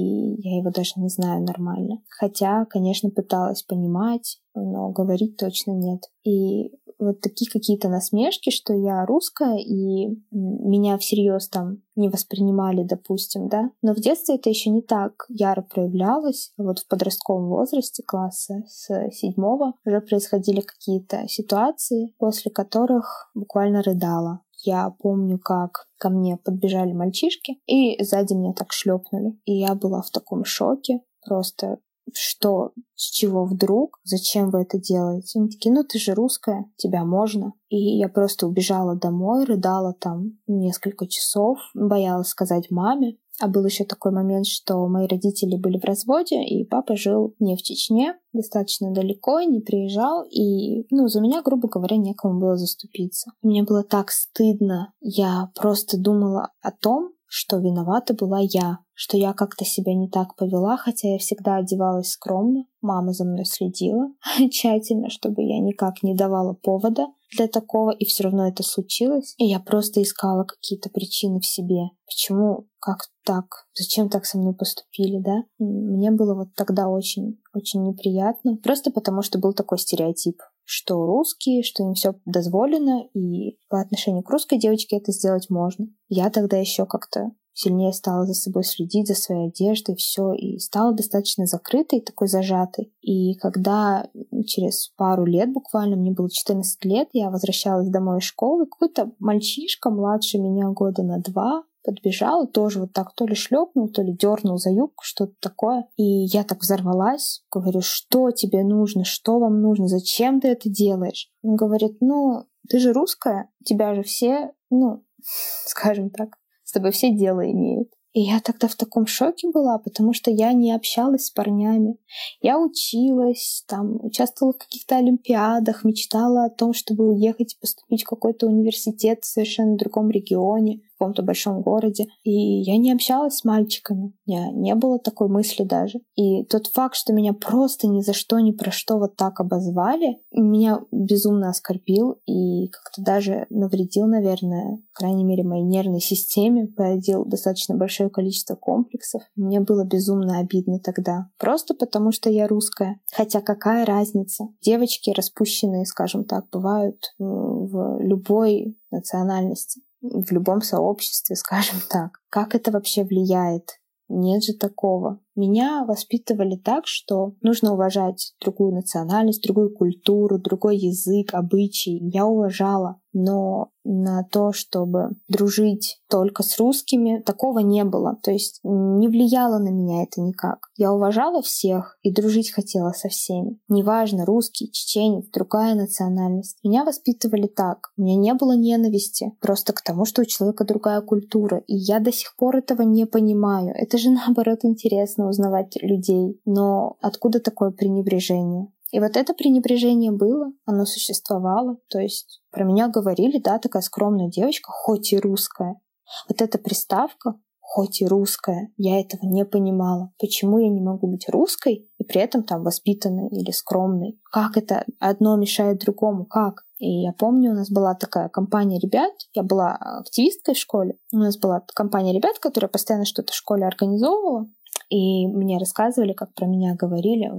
я его даже не знаю нормально. Хотя, конечно, пыталась понимать, но говорить точно нет. И вот такие какие-то насмешки, что я русская, и меня всерьез там не воспринимали, допустим, да. Но в детстве это еще не так яро проявлялось. Вот в подростковом возрасте класса с седьмого уже происходили какие-то ситуации, после которых буквально рыдала. Я помню, как ко мне подбежали мальчишки и сзади меня так шлепнули. И я была в таком шоке. Просто что, с чего вдруг, зачем вы это делаете? Они такие, ну ты же русская, тебя можно. И я просто убежала домой, рыдала там несколько часов, боялась сказать маме. А был еще такой момент, что мои родители были в разводе, и папа жил не в Чечне, достаточно далеко, не приезжал, и, ну, за меня, грубо говоря, некому было заступиться. Мне было так стыдно. Я просто думала о том, что виновата была я, что я как-то себя не так повела, хотя я всегда одевалась скромно. Мама за мной следила тщательно, чтобы я никак не давала повода для такого, и все равно это случилось. И я просто искала какие-то причины в себе. Почему, как так, зачем так со мной поступили, да? Мне было вот тогда очень, очень неприятно, просто потому что был такой стереотип что русские, что им все дозволено, и по отношению к русской девочке это сделать можно. Я тогда еще как-то сильнее стала за собой следить, за своей одеждой, все, и стала достаточно закрытой, такой зажатой. И когда через пару лет, буквально, мне было 14 лет, я возвращалась домой из школы, какой-то мальчишка младше меня года на два, подбежал тоже вот так то ли шлепнул, то ли дернул за юбку, что-то такое. И я так взорвалась, говорю, что тебе нужно, что вам нужно, зачем ты это делаешь? Он говорит, ну, ты же русская, тебя же все, ну, скажем так, с тобой все дело имеют. И я тогда в таком шоке была, потому что я не общалась с парнями. Я училась, там, участвовала в каких-то олимпиадах, мечтала о том, чтобы уехать и поступить в какой-то университет в совершенно другом регионе каком-то большом городе. И я не общалась с мальчиками. У меня не было такой мысли даже. И тот факт, что меня просто ни за что, ни про что вот так обозвали, меня безумно оскорбил и как-то даже навредил, наверное, по крайней мере, моей нервной системе, породил достаточно большое количество комплексов. Мне было безумно обидно тогда. Просто потому, что я русская. Хотя какая разница? Девочки распущенные, скажем так, бывают в любой национальности в любом сообществе, скажем так. Как это вообще влияет? Нет же такого. Меня воспитывали так, что нужно уважать другую национальность, другую культуру, другой язык, обычаи. Я уважала но на то, чтобы дружить только с русскими, такого не было. То есть не влияло на меня это никак. Я уважала всех и дружить хотела со всеми. Неважно, русский, чеченец, другая национальность. Меня воспитывали так. У меня не было ненависти просто к тому, что у человека другая культура. И я до сих пор этого не понимаю. Это же наоборот интересно узнавать людей. Но откуда такое пренебрежение? И вот это пренебрежение было, оно существовало. То есть про меня говорили, да, такая скромная девочка, хоть и русская. Вот эта приставка, хоть и русская, я этого не понимала. Почему я не могу быть русской и при этом там воспитанной или скромной? Как это одно мешает другому? Как? И я помню, у нас была такая компания ребят, я была активисткой в школе, у нас была компания ребят, которая постоянно что-то в школе организовывала, и мне рассказывали, как про меня говорили,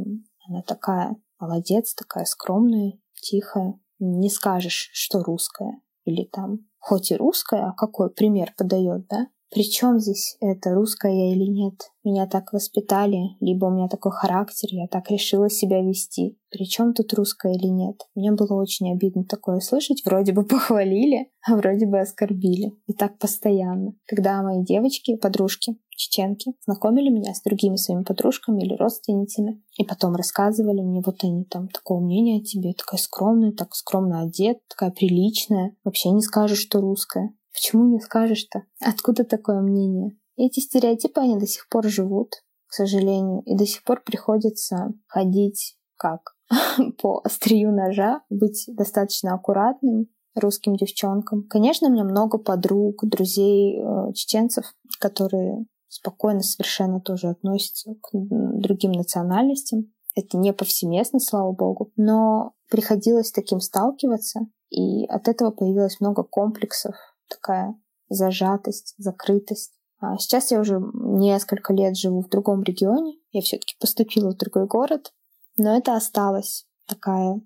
она такая молодец, такая скромная, тихая. Не скажешь, что русская. Или там, хоть и русская, а какой пример подает, да? Причем здесь это русская я или нет? Меня так воспитали, либо у меня такой характер, я так решила себя вести. Причем тут русская или нет? Мне было очень обидно такое слышать. Вроде бы похвалили, а вроде бы оскорбили. И так постоянно. Когда мои девочки, подружки, чеченки, знакомили меня с другими своими подружками или родственницами, и потом рассказывали мне, вот они там такого мнения о тебе, такая скромная, так скромно одет, такая приличная, вообще не скажешь, что русская. Почему не скажешь-то? Откуда такое мнение? эти стереотипы, они до сих пор живут, к сожалению, и до сих пор приходится ходить как по острию ножа, быть достаточно аккуратным русским девчонкам. Конечно, у меня много подруг, друзей, э, чеченцев, которые спокойно совершенно тоже относятся к другим национальностям. Это не повсеместно, слава богу, но приходилось таким сталкиваться, и от этого появилось много комплексов, такая зажатость, закрытость. А сейчас я уже несколько лет живу в другом регионе. Я все-таки поступила в другой город, но это осталось такая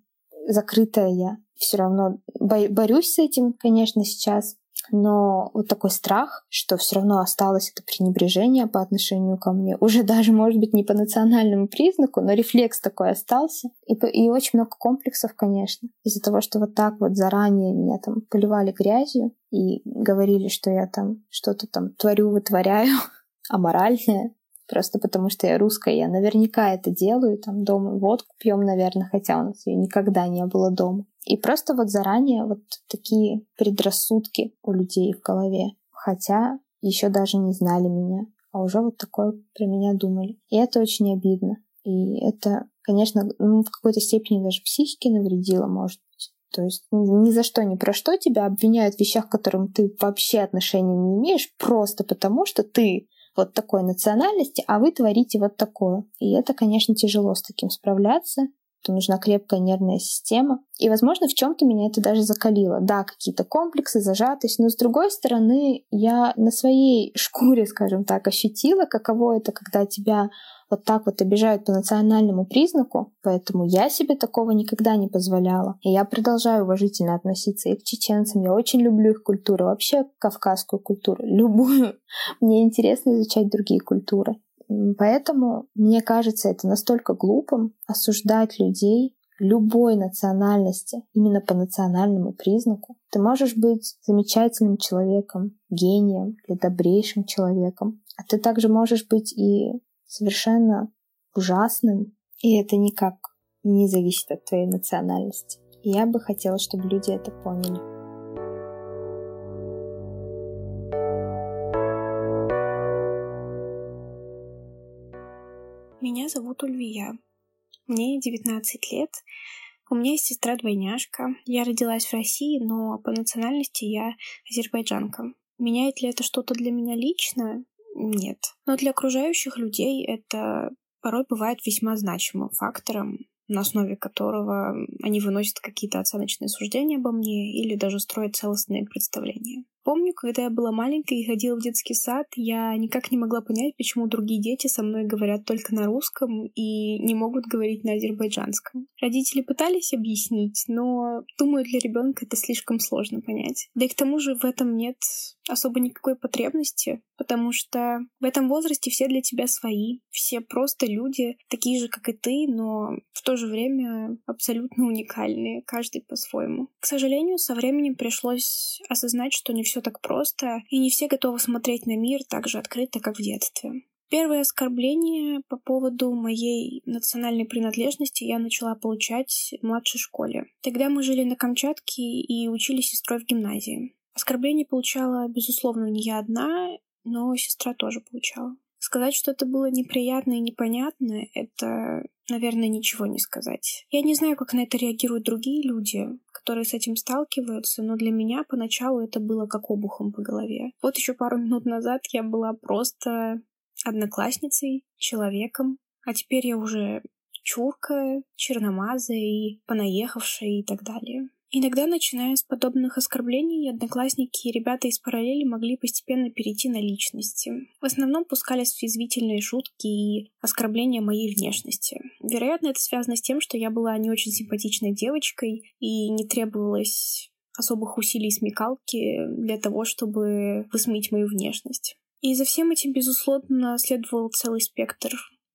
закрытая я. Все равно борюсь с этим, конечно, сейчас, но вот такой страх, что все равно осталось это пренебрежение по отношению ко мне, уже даже, может быть, не по национальному признаку, но рефлекс такой остался. И, и очень много комплексов, конечно, из-за того, что вот так вот заранее меня там поливали грязью и говорили, что я там что-то там творю, вытворяю, аморальное, просто потому что я русская, я наверняка это делаю, там дома водку пьем, наверное, хотя у нас ее никогда не было дома. И просто вот заранее вот такие предрассудки у людей в голове, хотя еще даже не знали меня, а уже вот такое про меня думали. И это очень обидно. И это, конечно, ну, в какой-то степени даже психике навредило, может быть. То есть ни за что, ни про что тебя обвиняют в вещах, к которым ты вообще отношения не имеешь, просто потому что ты вот такой национальности, а вы творите вот такое. И это, конечно, тяжело с таким справляться то нужна крепкая нервная система. И, возможно, в чем-то меня это даже закалило. Да, какие-то комплексы, зажатость, но с другой стороны, я на своей шкуре, скажем так, ощутила, каково это, когда тебя вот так вот обижают по национальному признаку, поэтому я себе такого никогда не позволяла. И я продолжаю уважительно относиться и к чеченцам. Я очень люблю их культуру, вообще кавказскую культуру, любую. Мне интересно изучать другие культуры. Поэтому, мне кажется, это настолько глупым осуждать людей любой национальности именно по национальному признаку. Ты можешь быть замечательным человеком, гением или добрейшим человеком, а ты также можешь быть и совершенно ужасным, и это никак не зависит от твоей национальности. И я бы хотела, чтобы люди это поняли. Меня зовут Ульвия. Мне 19 лет. У меня есть сестра-двойняшка. Я родилась в России, но по национальности я азербайджанка. Меняет ли это что-то для меня лично? Нет. Но для окружающих людей это порой бывает весьма значимым фактором, на основе которого они выносят какие-то оценочные суждения обо мне или даже строят целостные представления. Помню, когда я была маленькой и ходила в детский сад, я никак не могла понять, почему другие дети со мной говорят только на русском и не могут говорить на азербайджанском. Родители пытались объяснить, но, думаю, для ребенка это слишком сложно понять. Да и к тому же в этом нет особо никакой потребности, потому что в этом возрасте все для тебя свои, все просто люди, такие же, как и ты, но в то же время абсолютно уникальные, каждый по-своему. К сожалению, со временем пришлось осознать, что не все так просто, и не все готовы смотреть на мир так же открыто, как в детстве. Первое оскорбление по поводу моей национальной принадлежности я начала получать в младшей школе. Тогда мы жили на Камчатке и учились сестрой в гимназии. Оскорбление получала, безусловно, не я одна, но сестра тоже получала. Сказать, что это было неприятно и непонятно, это, наверное, ничего не сказать. Я не знаю, как на это реагируют другие люди, которые с этим сталкиваются, но для меня поначалу это было как обухом по голове. Вот еще пару минут назад я была просто одноклассницей, человеком, а теперь я уже чурка, черномазая и понаехавшая и так далее. Иногда, начиная с подобных оскорблений, одноклассники и ребята из параллели могли постепенно перейти на личности. В основном пускались язвительные шутки и оскорбления моей внешности. Вероятно, это связано с тем, что я была не очень симпатичной девочкой и не требовалось особых усилий смекалки для того, чтобы высмеять мою внешность. И за всем этим, безусловно, следовал целый спектр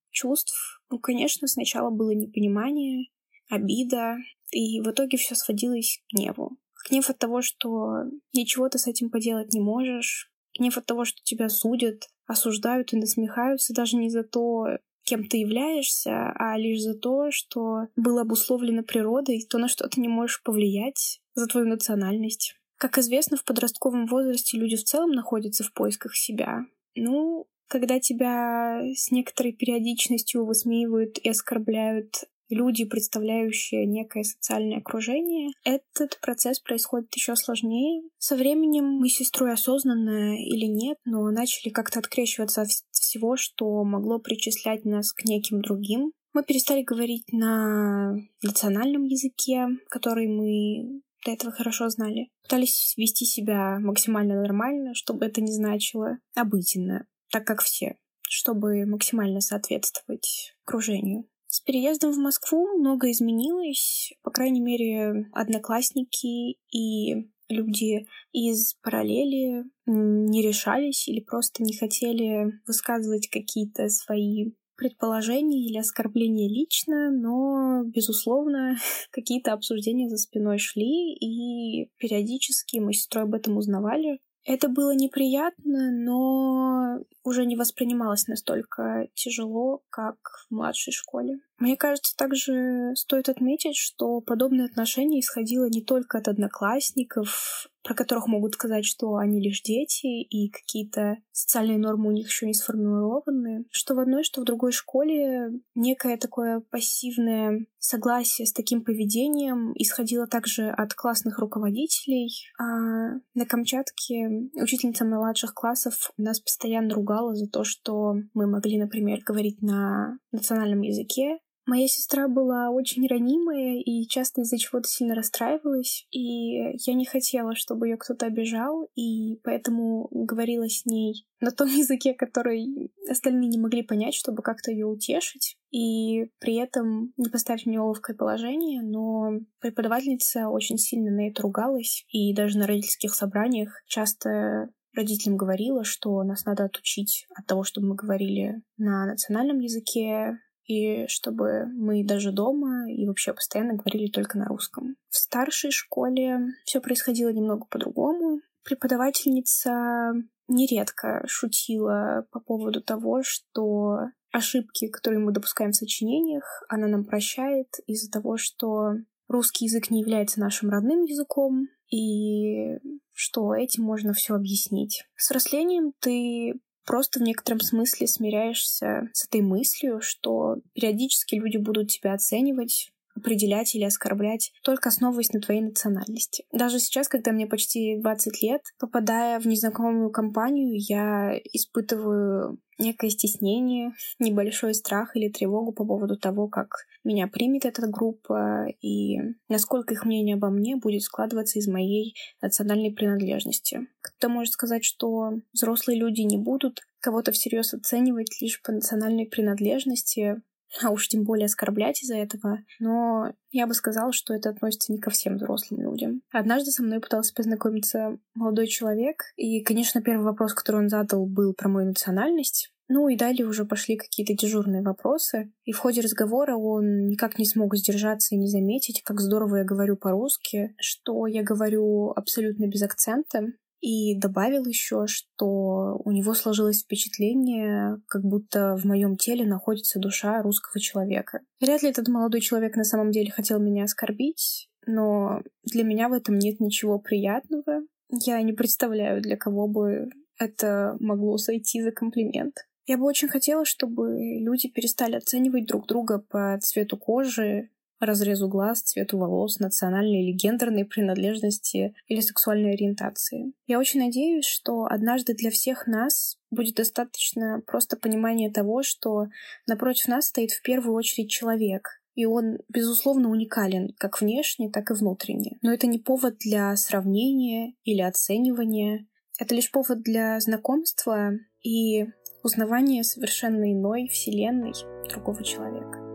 чувств. Ну, конечно, сначала было непонимание, обида, и в итоге все сводилось к гневу. Гнев от того, что ничего ты с этим поделать не можешь. Гнев от того, что тебя судят, осуждают и насмехаются даже не за то, кем ты являешься, а лишь за то, что было обусловлено природой, то, на что ты не можешь повлиять, за твою национальность. Как известно, в подростковом возрасте люди в целом находятся в поисках себя. Ну, когда тебя с некоторой периодичностью высмеивают и оскорбляют люди, представляющие некое социальное окружение, этот процесс происходит еще сложнее. Со временем мы с сестрой осознанно или нет, но начали как-то открещиваться от всего, что могло причислять нас к неким другим. Мы перестали говорить на национальном языке, который мы до этого хорошо знали. Пытались вести себя максимально нормально, чтобы это не значило обыденно, так как все, чтобы максимально соответствовать окружению. С переездом в Москву много изменилось. По крайней мере, одноклассники и люди из параллели не решались или просто не хотели высказывать какие-то свои предположения или оскорбления лично, но, безусловно, какие-то обсуждения за спиной шли, и периодически мы с сестрой об этом узнавали. Это было неприятно, но уже не воспринималось настолько тяжело, как в младшей школе. Мне кажется, также стоит отметить, что подобное отношение исходило не только от одноклассников, про которых могут сказать, что они лишь дети и какие-то социальные нормы у них еще не сформированы, что в одной, что в другой школе некое такое пассивное согласие с таким поведением исходило также от классных руководителей. А на Камчатке учительница младших классов нас постоянно ругала за то, что мы могли, например, говорить на национальном языке, Моя сестра была очень ранимая и часто из-за чего-то сильно расстраивалась, и я не хотела, чтобы ее кто-то обижал, и поэтому говорила с ней на том языке, который остальные не могли понять, чтобы как-то ее утешить, и при этом не поставить в неловкое положение, но преподавательница очень сильно на это ругалась, и даже на родительских собраниях часто родителям говорила, что нас надо отучить от того, чтобы мы говорили на национальном языке, и чтобы мы даже дома и вообще постоянно говорили только на русском. В старшей школе все происходило немного по-другому. Преподавательница нередко шутила по поводу того, что ошибки, которые мы допускаем в сочинениях, она нам прощает из-за того, что русский язык не является нашим родным языком, и что этим можно все объяснить. С взрослением ты просто в некотором смысле смиряешься с этой мыслью, что периодически люди будут тебя оценивать определять или оскорблять, только основываясь на твоей национальности. Даже сейчас, когда мне почти 20 лет, попадая в незнакомую компанию, я испытываю некое стеснение, небольшой страх или тревогу по поводу того, как меня примет эта группа и насколько их мнение обо мне будет складываться из моей национальной принадлежности. Кто-то может сказать, что взрослые люди не будут кого-то всерьез оценивать лишь по национальной принадлежности, а уж тем более оскорблять из-за этого. Но я бы сказала, что это относится не ко всем взрослым людям. Однажды со мной пытался познакомиться молодой человек, и, конечно, первый вопрос, который он задал, был про мою национальность. Ну и далее уже пошли какие-то дежурные вопросы. И в ходе разговора он никак не смог сдержаться и не заметить, как здорово я говорю по-русски, что я говорю абсолютно без акцента. И добавил еще, что у него сложилось впечатление, как будто в моем теле находится душа русского человека. Вряд ли этот молодой человек на самом деле хотел меня оскорбить, но для меня в этом нет ничего приятного. Я не представляю, для кого бы это могло сойти за комплимент. Я бы очень хотела, чтобы люди перестали оценивать друг друга по цвету кожи, разрезу глаз, цвету волос, национальной или гендерной принадлежности или сексуальной ориентации. Я очень надеюсь, что однажды для всех нас будет достаточно просто понимания того, что напротив нас стоит в первую очередь человек, и он, безусловно, уникален как внешне, так и внутренне. Но это не повод для сравнения или оценивания. Это лишь повод для знакомства и узнавания совершенно иной вселенной другого человека.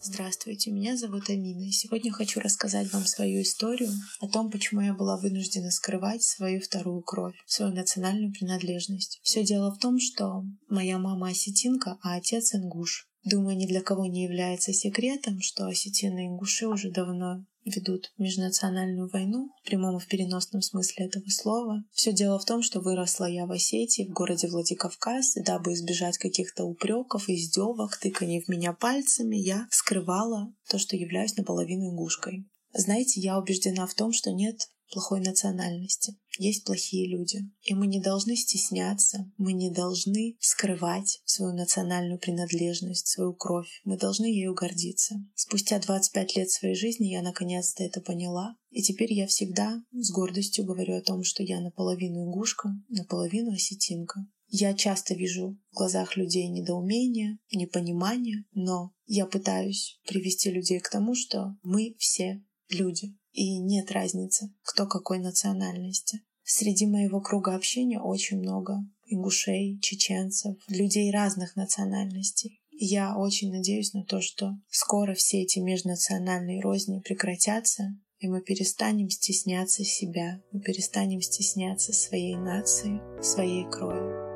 Здравствуйте, меня зовут Амина, и сегодня хочу рассказать вам свою историю о том, почему я была вынуждена скрывать свою вторую кровь, свою национальную принадлежность. Все дело в том, что моя мама осетинка, а отец ингуш. Думаю, ни для кого не является секретом, что осетины и ингуши уже давно ведут межнациональную войну, в прямом и в переносном смысле этого слова. Все дело в том, что выросла я в Осетии, в городе Владикавказ, и дабы избежать каких-то упреков, издевок, тыканий в меня пальцами, я скрывала то, что являюсь наполовину ингушкой. Знаете, я убеждена в том, что нет плохой национальности. Есть плохие люди. И мы не должны стесняться, мы не должны скрывать свою национальную принадлежность, свою кровь. Мы должны ею гордиться. Спустя 25 лет своей жизни я наконец-то это поняла. И теперь я всегда с гордостью говорю о том, что я наполовину ингушка, наполовину осетинка. Я часто вижу в глазах людей недоумение, непонимание, но я пытаюсь привести людей к тому, что мы все люди, и нет разницы, кто какой национальности. Среди моего круга общения очень много ингушей, чеченцев, людей разных национальностей. Я очень надеюсь на то, что скоро все эти межнациональные розни прекратятся, и мы перестанем стесняться себя, мы перестанем стесняться своей нации, своей крови.